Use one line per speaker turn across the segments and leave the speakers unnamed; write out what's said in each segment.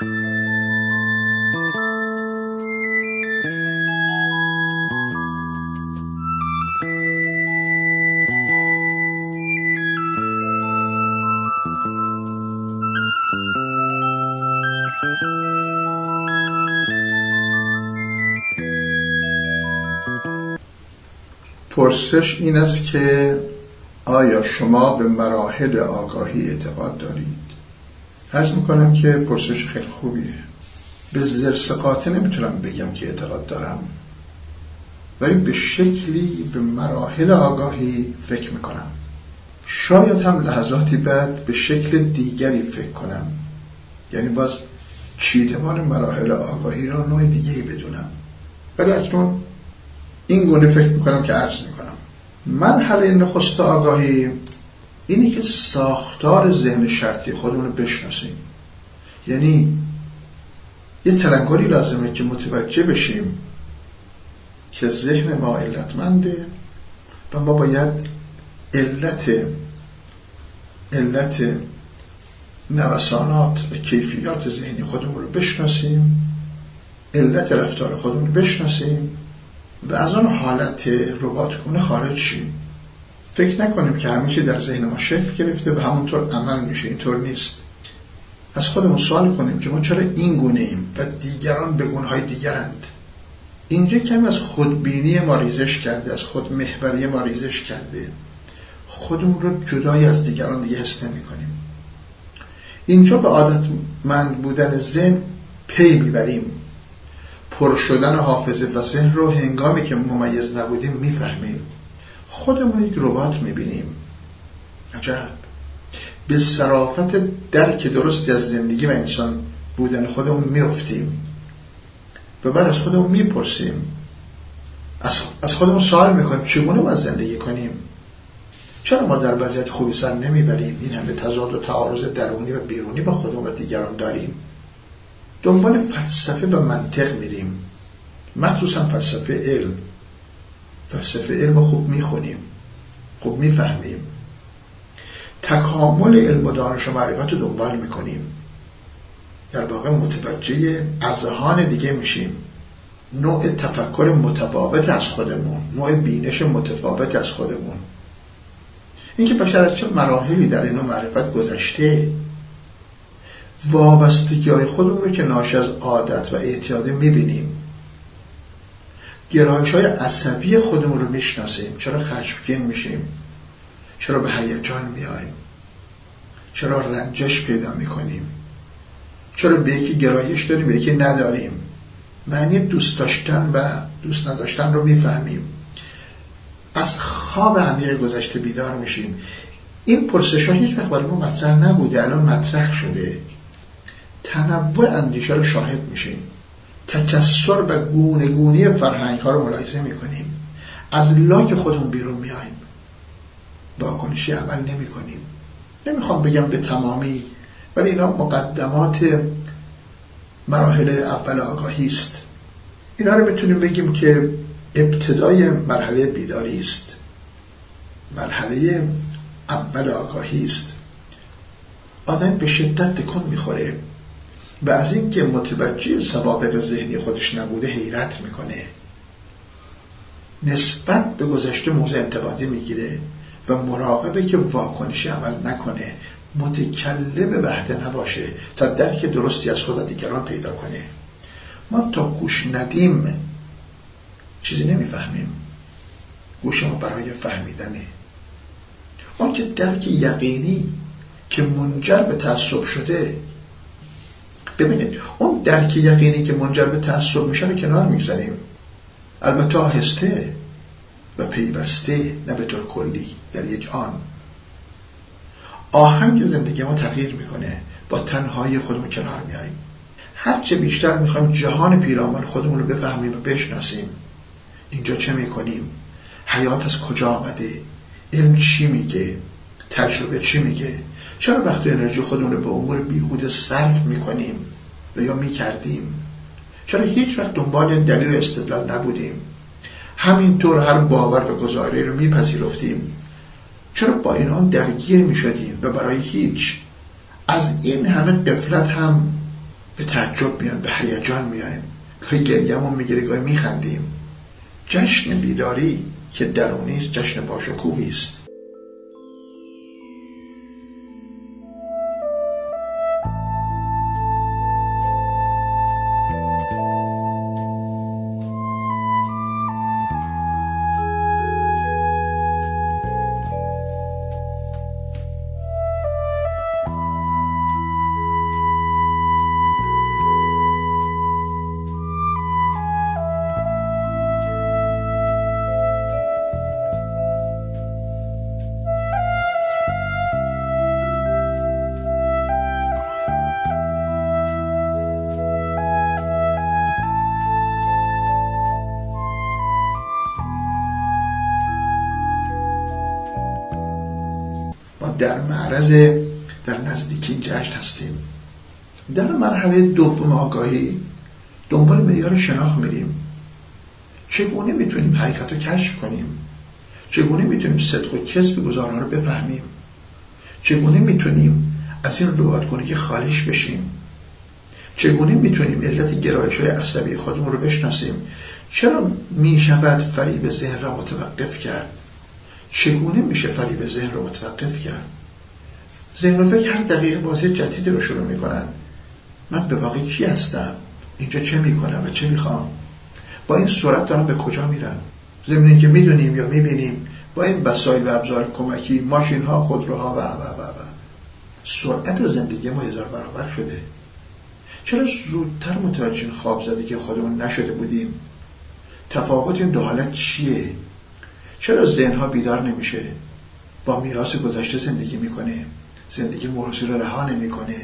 پرسش این است که آیا شما به مراحل آگاهی اعتقاد دارید؟ عرض می‌کنم که پرسش خیلی خوبیه. به زرسقاطه نمی‌تونم بگم که اعتقاد دارم. ولی به شکلی به مراحل آگاهی فکر می‌کنم. شاید هم لحظاتی بعد به شکل دیگری فکر کنم. یعنی باز چیدمان مراحل آگاهی را نوع دیگه بدونم. ولی اکنون این گونه فکر می‌کنم که عرض می‌کنم. مرحله نخست آگاهی اینی که ساختار ذهن شرطی خودمون رو بشناسیم. یعنی یه تلنگری لازمه که متوجه بشیم که ذهن ما علتمنده و ما باید علت علت نوسانات و کیفیات ذهنی خودمون رو بشناسیم علت رفتار خودمون رو بشناسیم و از آن حالت ربات کنه خارج شیم. فکر نکنیم که همیشه در ذهن ما شکل گرفته و همونطور عمل میشه اینطور نیست. از خودمون سوال کنیم که ما چرا این گونه ایم و دیگران به های دیگرند؟ اینجا کمی از خودبینی ما ریزش کرده از خود محوری ما ریزش کرده. خودمون رو جدای از دیگران دیگه حس نمی کنیم اینجا به عادت من بودن ذهن پی می‌بریم. پر شدن حافظه و ذهن رو هنگامی که ممیز نبودیم می‌فهمیم. خودمون یک ربات می‌بینیم. عجب. به صرافت درک درستی از زندگی و انسان بودن خودمون میفتیم و بعد از خودمون می‌پرسیم. از خودمون سوال می‌کنیم چگونه باید زندگی کنیم؟ چرا ما در وضعیت خوبی سر نمی‌بریم؟ این همه تضاد و تعارض درونی و بیرونی با خودمون و دیگران داریم. دنبال فلسفه و منطق میریم. مخصوصا فلسفه علم. فلسفه علم خوب می‌خونیم. خوب می‌فهمیم. تکامل علم و دانش و معرفت رو دنبال می‌کنیم. در واقع متوجه ازهان دیگه میشیم. نوع تفکر متفاوت از خودمون نوع بینش متفاوت از خودمون. اینکه بشر از چه مراحلی در این معرفت گذشته؟ وابستگی های خودمون رو که ناشی از عادت و اعتیاده می‌بینیم. گرایش های عصبی خودمون رو می‌شناسیم. چرا خشمگین میشیم؟ چرا به هیجان میاییم چرا رنجش پیدا می‌کنیم؟ چرا به یکی گرایش داریم به یکی نداریم؟ معنی دوست داشتن و دوست نداشتن رو می‌فهمیم. از خواب عمیق گذشته بیدار میشیم. این پرسش ها هیچ وقت برای ما مطرح نبوده الان مطرح شده. تنوع اندیشه رو شاهد میشیم. تکسر گونه گونی فرهنگ ها رو ملاحظه می‌کنیم. از لاک خودمون بیرون میاییم واکنشی عمل نمی کنیم نمی‌خوام بگم به تمامی ولی اینا مقدمات مراحل اول آگاهی است. اینا رو می‌تونیم بگیم که ابتدای مرحله بیداری است. مرحله اول آگاهی است. آدم به شدت تکون می‌خوره. و از اینکه متوجه سوابق ذهنی خودش نبوده حیرت می‌کنه. نسبت به گذشته موضع انتقادی می‌گیره و مراقبه که واکنشی عمل نکنه متکلم وحده نباشه تا درک درستی از خود دیگران پیدا کنه. ما تا گوش ندیم چیزی نمی‌فهمیم. گوش ما برای فهمیدنه. که درک یقینی که منجر به تعصب شده ببینید اون درک یقینی که منجر به تعصب میشه رو کنار می‌گذاریم. البته آهسته و پیوسته نه به طور کلی در یک آن. آهنگ زندگی ما تغییر می‌کنه. با تنهایی خودمون کنار میاییم هرچه بیشتر می‌خوایم جهان پیرامون خودمون رو بفهمیم و بشناسیم. اینجا چه می‌کنیم؟ حیات از کجا آمده؟ علم چی میگه؟ تجربه چی میگه؟ چرا وقتی انرژی خودمون رو به امور بیهوده صرف می‌کنیم و یا می‌کردیم؟ چرا هیچ وقت دنبال دلیل استدلال نبودیم؟ همینطور هر باور و گزاره رو میپذیرفتیم. چرا با اینا درگیر می‌شدیم و برای هیچ از این همه قفلت هم به تعجب میان به هیجان میایم گاهی گریهمون می‌گیره گاهی میخندیم. جشن بیداری که درونی جشن باشکوهی است. در معرض در نزدیکی جشن هستیم. در مرحله دوم آگاهی دنبال معیار شناخت میریم. چگونه می‌تونیم حقیقت رو کشف کنیم؟ چگونه می‌تونیم صدق و کسب گزارها رو بفهمیم؟ چگونه می‌تونیم از این روات که خالش بشیم؟ چگونه می‌تونیم علت گرایش های عصبی خودمون رو بشناسیم؟ چرا می‌شود فریب ذهن را متوقف کرد؟ چگونه میشه فریب ذهن رو متوقف کرد؟ ذهن و فکر هر دقیقه بازی جدیدی رو شروع می‌کنن. من به واقع کی هستم؟ اینجا چه می‌کنم و چه می‌خوام؟ با این سرعت دارم به کجا میرم ضمن که می‌دونیم یا می‌بینیم با این وسایل و ابزار کمکی ماشین ها خودروها و و و و. سرعت زندگی ما هزار برابر شده. چرا زودتر متوجه خواب زده که خودمون نشده بودیم؟ تفاوت این دو حالت چیه؟ چرا ذهنها بیدار نمیشه؟ با میراث گذشته زندگی می‌کنه. زندگی موروثی رو رها نمی‌کنه.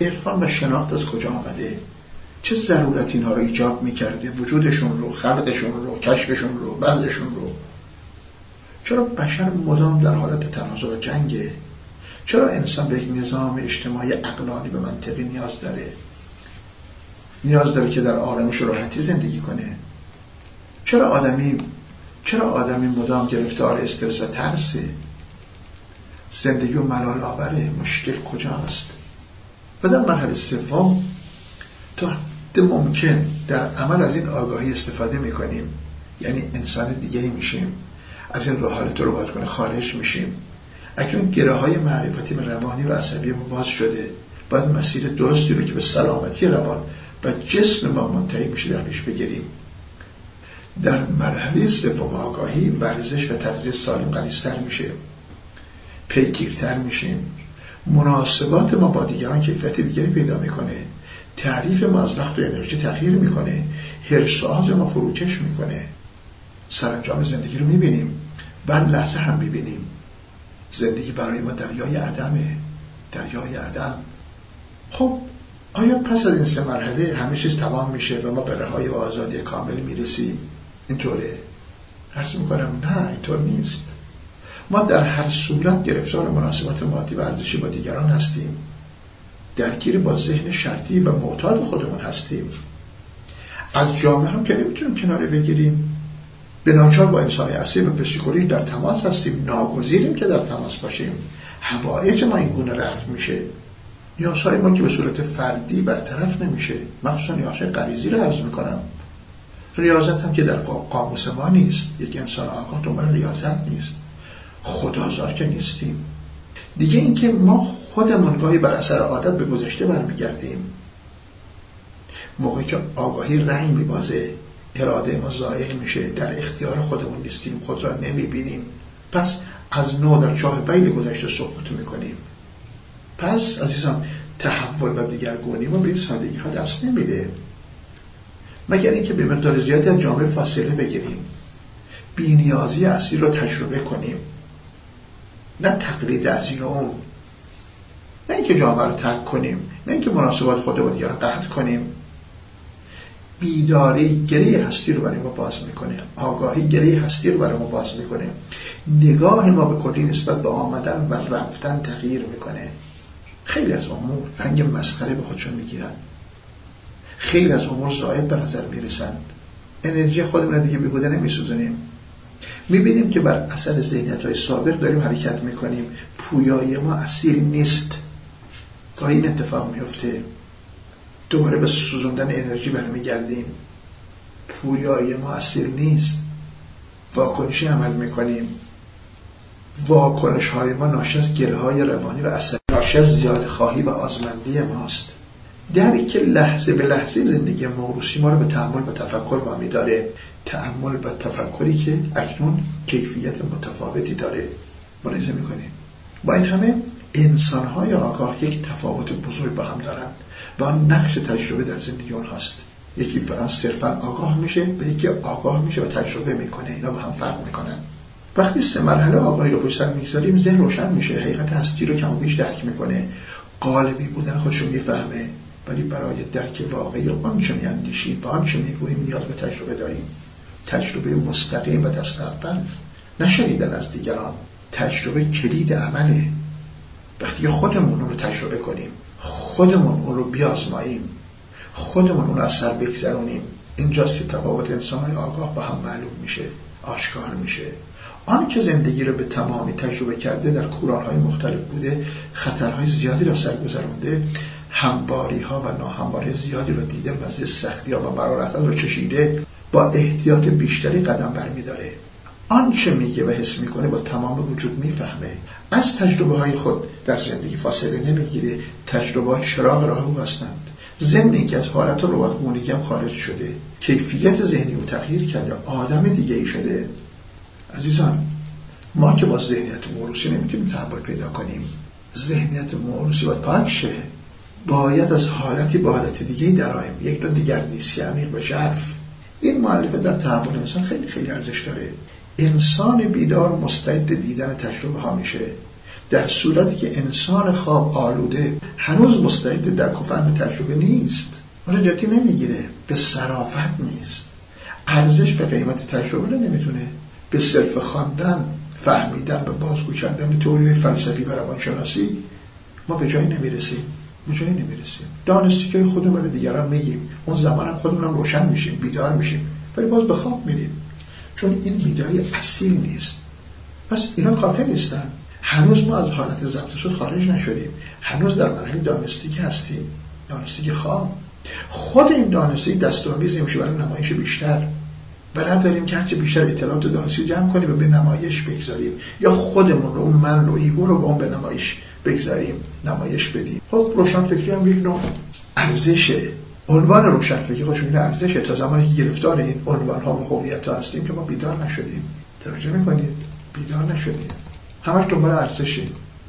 عرفان و شناخت از کجا آمده؟ چه ضرورت اینها رو ایجاب می‌کرده؟ وجودشون رو خلقشون رو کشفشون رو بعضشون رو. چرا بشر مدام در حالت تنازع و جنگه؟ چرا انسان به یک نظام اجتماعی اقلانی و منطقی نیاز داره؟ نیاز داره که در آرامش و راحتی زندگی کنه. چرا آدمی چرا آدمی مدام گرفتار استرس و ترسه؟ زندگی و ملال آوره مشکل کجاست؟ و در مرحله سوم تا حد ممکن در عمل از این آگاهی استفاده می‌کنیم. یعنی انسان دیگه میشیم. از این حالت رو باید کنه خارج میشیم. اکنون گره های معرفتی و روانی و عصبی ما باز شده. باید مسیر درستی رو که به سلامتی روان و جسم ما منتهی میشه در پیش بگیریم. در مرحله سوم آگاهی ورزش و تغذیه سالم غلیظتر میشه. پیگیرتر میشیم مناسبات ما با دیگران کیفیت دیگری پیدا می‌کنه. تعریف ما از وقت و انرژی تغییر می‌کنه. هرساز ما فروکش می‌کنه. سرانجام زندگی رو می‌بینیم. بعد لحظه هم می‌بینیم. زندگی برای ما دریای عدمه. دریای عدم. خب آیا پس از این سه مرحله همه چیز تمام میشه و ما به رهای و آزادی کامل می‌رسیم؟ اینطوره. عرض می‌کنم نه اینطور نیست. ما در هر صورت گرفتار مناسبات مادی و ارزشی با دیگران هستیم. درگیر با ذهن شرطی و معتاد خودمون هستیم. از جامعه هم که نمی‌تونیم کناره بگیریم. به ناچار با انسان اصلی و پسیکولی در تماس هستیم. ناگزیریم که در تماس باشیم. هوایج ما این گونه رفت میشه. نیازهای ما که به صورت فردی برطرف نمیشه. مخصوصا نیازهای غریزی رو عرض می‌کنم. ریاضت هم که در قاموس ما نیست. یک انسان آگاه دنبال ریاضت نیست. خدازار که نیستیم. دیگه اینکه ما خودمون گاهی بر اثر عادت به گذشته برمیگردیم. موقعی که آگاهی رنگ میبازه اراده ما ظاهر میشه در اختیار خودمون نیستیم خود را نمی‌بینیم. پس از نو در چاه ویل گذشته سقوط می‌کنیم. پس عزیزان تحول و دیگرگونی ما به این سادگی ها دست نمیده. مگر اینکه به مقدار زیادی از جامعه فاصله بگیریم. بینیازی اصلی رو تجربه کنیم. نه تقلید از این اون. نه اینکه جامعه رو ترک کنیم. نه اینکه مناسبات خود با دیگران قطع کنیم. بیداری گره هستی رو برای ما باز می‌کنه. آگاهی گره هستی رو برای ما باز می‌کنه. نگاه ما به کلی نسبت به آمدن و رفتن تغییر می‌کنه. خیلی از امور رنگ مسخره به خودشون می‌گیرن. خیلی از امور زاید به نظر می‌رسند. انرژی خودمون دیگه بیهوده نمیسوزنیم می‌بینیم که بر اثر ذهنیت های سابق داریم حرکت می‌کنیم. پویایی ما اصیل نیست. گاهی این اتفاق میفته دوباره به سوزوندن انرژی برمیگردیم. پویایی ما اصیل نیست. واکنشی عمل می‌کنیم. واکنش های ما ناشی از گره های روانی و اثر ناشی زیاد خواهی و آزمندی ماست. در که لحظه به لحظه زندگی موروسی ما رو به تحمل و تفکر وامی داره تحمل و تفکری که اکنون کیفیت متفاوتی داره. ملاحظه می‌کنیم با این همه انسان های آگاه یک تفاوت بزرگ با هم دارند و آن نقش تجربه در زندگی اونهاست یکی فقط صرفا آگاه میشه و یکی آگاه میشه و تجربه می‌کنه. اینا با هم فرق می‌کنن. وقتی سه مرحله آگاهی رو پشت سر می‌گذاریم ذهن روشن میشه. حقیقت هستی رو کم و بیش درک می‌کنه. قالبی بودن خودش رو می‌فهمه. ولی برای درک واقعی آنچه میاندیشیم و آنچه می‌گوییم نیاز به تجربه داریم. تجربه مستقیم و دست اول نشنیدن از دیگران. تجربه کلید عمله. وقتی خودمون رو تجربه کنیم خودمون اون رو بیازماییم خودمون اون رو از سر بگذرونیم. اینجاست که تفاوت انسان آگاه با هم معلوم میشه آشکار میشه. آن که زندگی رو به تمامی تجربه کرده در کورانهای مختلف بوده خطرهای زیادی را سر گذرونده همواری ها و ناهمواری زیادی رو دیده مزه سختی ها و مرارت رو چشیده با احتیاط بیشتری قدم برمیداره. آنچه میگه و حس می‌کنه با تمام وجود می‌فهمه. از تجربه های خود در زندگی فاصله نمی‌گیره. تجربه های چراغ راه او هستند. ضمن که از حالت ربات هم خارج شده. کیفیت ذهنی او تغییر کرده. آدم دیگه ای شده. عزیزان ما که با ذهنیت موروسی نمی‌تونیم تحول پیدا کنیم. ذهنیت موروسی باید پاک شه. باید از حالتی با حالت دیگه درآیم یک نوع دیگر نیستی عمیق و جرف این معلفه در تحول انسان خیلی خیلی ارزش داره. انسان بیدار مستعد دیدن تجربه ها میشه. در صورتی که انسان خواب آلوده هنوز مستعد در کفن تجربه نیست. اون جدی نمی‌گیره. به صرافت نیست. ارزش به قیمت تجربه رو نمی‌تونه. به صرف خواندن فهمیدن به بازگو کردن تئوری فلسفی و روانشناسی ما به جایی نمی‌رسیم. به جایی نمی‌رسیم دانستی که خودمون به دیگران میگیم. اون زمان هم خودمون روشن میشیم بیدار میشیم. ولی باز به خواب میریم. چون این بیداری اصیل نیست. پس اینا کافی نیستن. هنوز ما از حالت ضبط شد خارج نشدیم. هنوز در مرحله دانستیک هستیم. دانستیک خواب. خود این دانستی دستاویزی میشه برای نمایش بیشتر. و نداریم که هرچه بیشتر اطلاعات دانستی جمع کنیم و به نمایش بگذاریم. یا خودمون رو اون من رو ایگو رو به اون به نمایش بگذاریم نمایش بدیم. خب روشن فکری هم یک نوع ارزشه. عنوان روشن فکری خودشون این ارزشه. تا زمانی که گرفتار این عنوان ها و هویت ها هستیم که ما بیدار نشدیم. توجه می‌کنید؟ بیدار نشدیم. همش دنبال ارزشی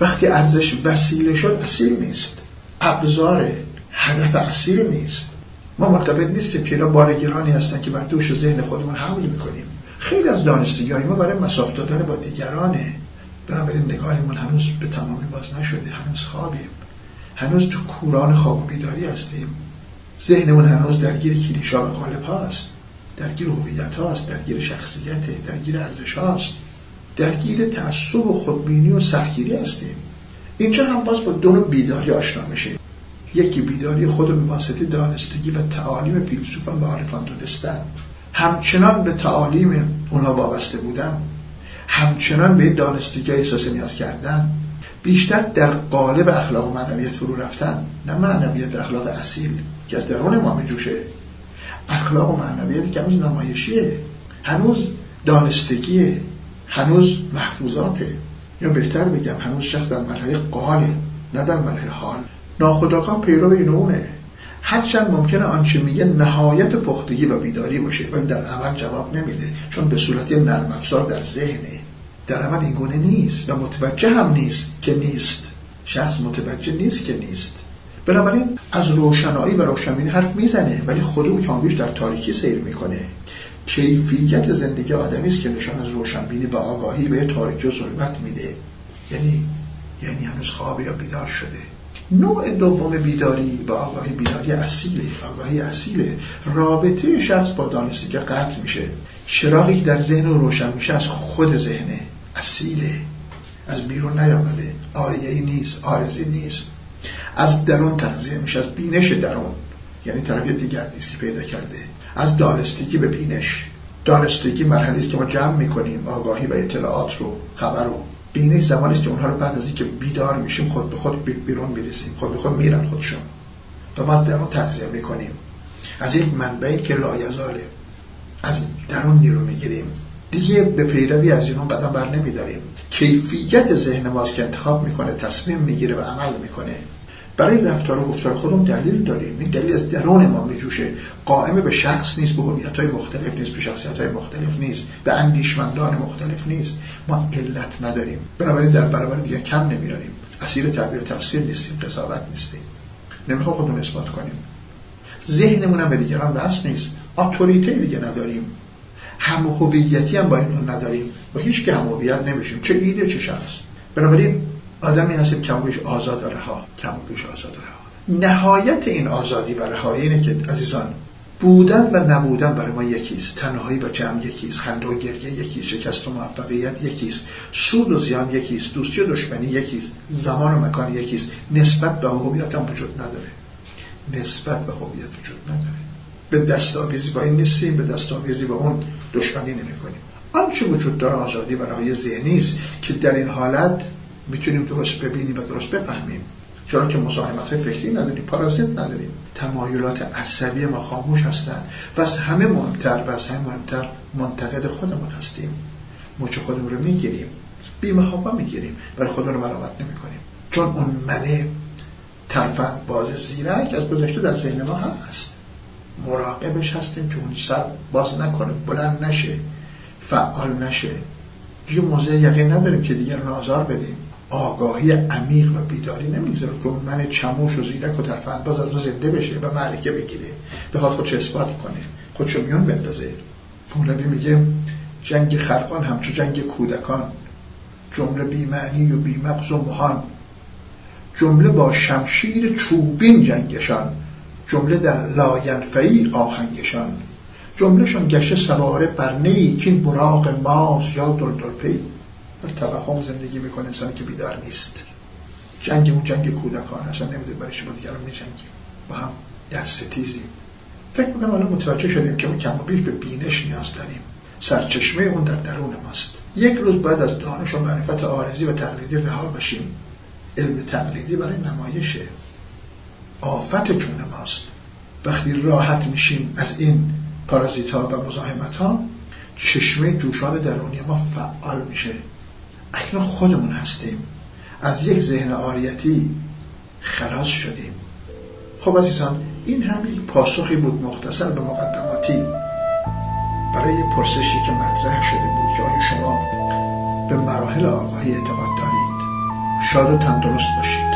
وقتی ارزش وسیله شد اصیل نیست. ابزار هدف اصیل نیست. ما مرتبط نیستیم که اینا بارگرانی هستن که بر دوش ذهن خودمون حمل می‌کنیم. خیلی از دانستگی ما برای مساف دادن با دیگرانه. بنابراین نگاهمون هنوز به تمامی باز نشده هنوز خوابیم. هنوز تو کوران خواب و بیداری هستیم. ذهنمون هنوز درگیر کلیشا و قالب هاست. درگیر هویت هاست درگیر شخصیت درگیر ارزش هاست. درگیر تعصب و خودبینی و سختگیری هستیم. اینجا هم باز با دو بیداری آشنا میشیم. یکی بیداری خود به واسطه دانستگی و تعالیم فیلسوفان و عارفان دونستن همچنان به تعالیم اونها وابسته بودن. همچنان به دانستگی احساس نیاز کردن بیشتر در قالب اخلاق و معنویت فرو رفتن نه معنویت اخلاق اصیل که از درون ما میجوشه. اخلاق و معنویت که هنوز نمایشیه هنوز دانستگیه هنوز محفوظاته. یا بهتر بگم هنوز شخص در مرحله قاله نه در مرحله حال. ناخداگاه پیرو این هرچند ممکنه آنچه میگه نهایت پختگی و بیداری باشه ولی در عمل جواب نمیده چون به صورت نرم افزار در ذهنه. در عمل این گونه نیست و متوجه هم نیست که نیست. شخص متوجه نیست که نیست. بنابراین از روشنایی و روشنبینی حرف می‌زنه ولی خود او کامبیش در تاریکی سیر می‌کنه. کیفیت زندگی آدمی است که نشان از روشنبینی و آگاهی به تاریکی و ظلمت میده. یعنی یعنی هنوز خواب یا بیدار شده. نوع دوم بیداری و آگاهی بیداری اصیله. آگاهی اصیله. رابطه شخص با دانستگی قطع میشه. چراغی که در ذهن رو روشن میشه از خود ذهنه. اصیله. از بیرون نیامده. آریه نیست. آرزی نیست. از درون تغذیه میشه. از بینش درون. یعنی طرف دیگر نیستی پیدا کرده. از دانستگی به بینش. دانستگی مرحله است که ما جمع می‌کنیم آگاهی و اطلاعات رو خبر رو. بینش زمانی است که اونها رو بعد از اینکه بیدار میشیم خود به خود بیرون می‌رسیم. خود به خود میرن خودشون. و ما در اون تغذیه می‌کنیم. از یک منبعی که لایزاله. از درون نیرو می‌گیریم. دیگه به پیروی از این قدم بر نمیداریم. کیفیت ذهن ماست که انتخاب می‌کنه تصمیم می‌گیره و عمل می‌کنه. برای رفتار و گفتار خودمون دلیل داریم. این دلیل از درون ما میجوشه. قائم به شخص نیست به هویت مختلف نیست به شخصیت های مختلف نیست به اندیشمندان مختلف نیست. ما علت نداریم. بنابراین در برابر دیگه کم نمیاریم. اسیر تعبیر تفسیر نیستیم قضاوت نیستیم. نمی‌خوام خودمون اثبات کنیم. ذهنمون هم به دیگران وصل نیست. اتوریته دیگه نداریم. هم هویتی هم با این نداریم. با هیچ که هم هویت نمیشیم. چه ایده چه شخص. بنابراین آدمی هستیم کمویش آزاد و رها کمویش آزاد و رها. نهایت این آزادی و رهایی اینه که عزیزان بودن و نبودن برای ما یکیست. تنهایی و جمع یکیست. خنده و گریه یکیست. شکست و موفقیت یکیست. سود و زیان یکیست. دوستی و دشمنی یکیست. زمان و مکان یکیست. نسبت به هویت هم وجود نداره. نسبت به هویت وجود نداره. به دستاویزی با این نیستیم. به دستاویزی با اون دشمنی نمی کنیم آنچه وجود داره آزادی و رهایی ذهنی است که در این حالت می‌تونیم درست ببینیم و درست بفهمیم. چرا که مزاحمت های فکری نداریم پارازیت نداریم. تمایلات عصبی ما خاموش هستند و از همه مهمتر و از همه مهمتر منتقد خودمون هستیم. مچ خودمون رو می‌گیریم؟ بیمه ها می‌گیریم. برای خودمون رو ملامت نمی کنیم چون اون منه ترفند باز زیرک از گذشته در ذهن ما هست. مراقبش هستیم که اون سر باز نکنه بلند نشه فعال نشه. دیگه موضع یقین نداریم که دیگر آزار بدیم. آگاهی عمیق و بیداری نمی‌گذاره. که من چموش و زیرک و ترفند باز از زنده بشه و معرکه بگیره. بخواد خودش اثبات کنه. خودشو میون بندازه. مولوی میگه جنگ خلقان همچو جنگ کودکان. جمله بیمعنی و بیمقز و مهان. جمله با شمشیر چوبین جنگشان. جمله در لاینفعی آهنگشان. جملهشان گشته سواره بر نیی که این ماس یا دلدل توهم زندگی می‌کنه انسانی که بیدار نیست. جنگ اون جنگ کودکان اصلا نمیده برای شما دیگران میجنگیم. با هم ستیزیم. فکر می‌کنم الان متوجه شدیم که ما کم و بیش به بینش نیاز داریم. سرچشمه اون در درون ماست. یک روز بعد از دانش و معرفت آرزی و تقلیدی رها بشیم. علم تقلیدی برای نمایشه آفت جون ماست. وقتی راحت میشیم از این پارازیت ها و مزاحمت ها چشمه جوشان درونی ما فعال میشه. اکنون خودمون هستیم. از یک ذهن آریتی خلاص شدیم. خب عزیزان این همین پاسخی بود مختصر به مقدماتی برای پرسشی که مطرح شده بود که آیا شما به مراحل آگاهی اعتقاد دارید؟ شاد و تندرست باشید.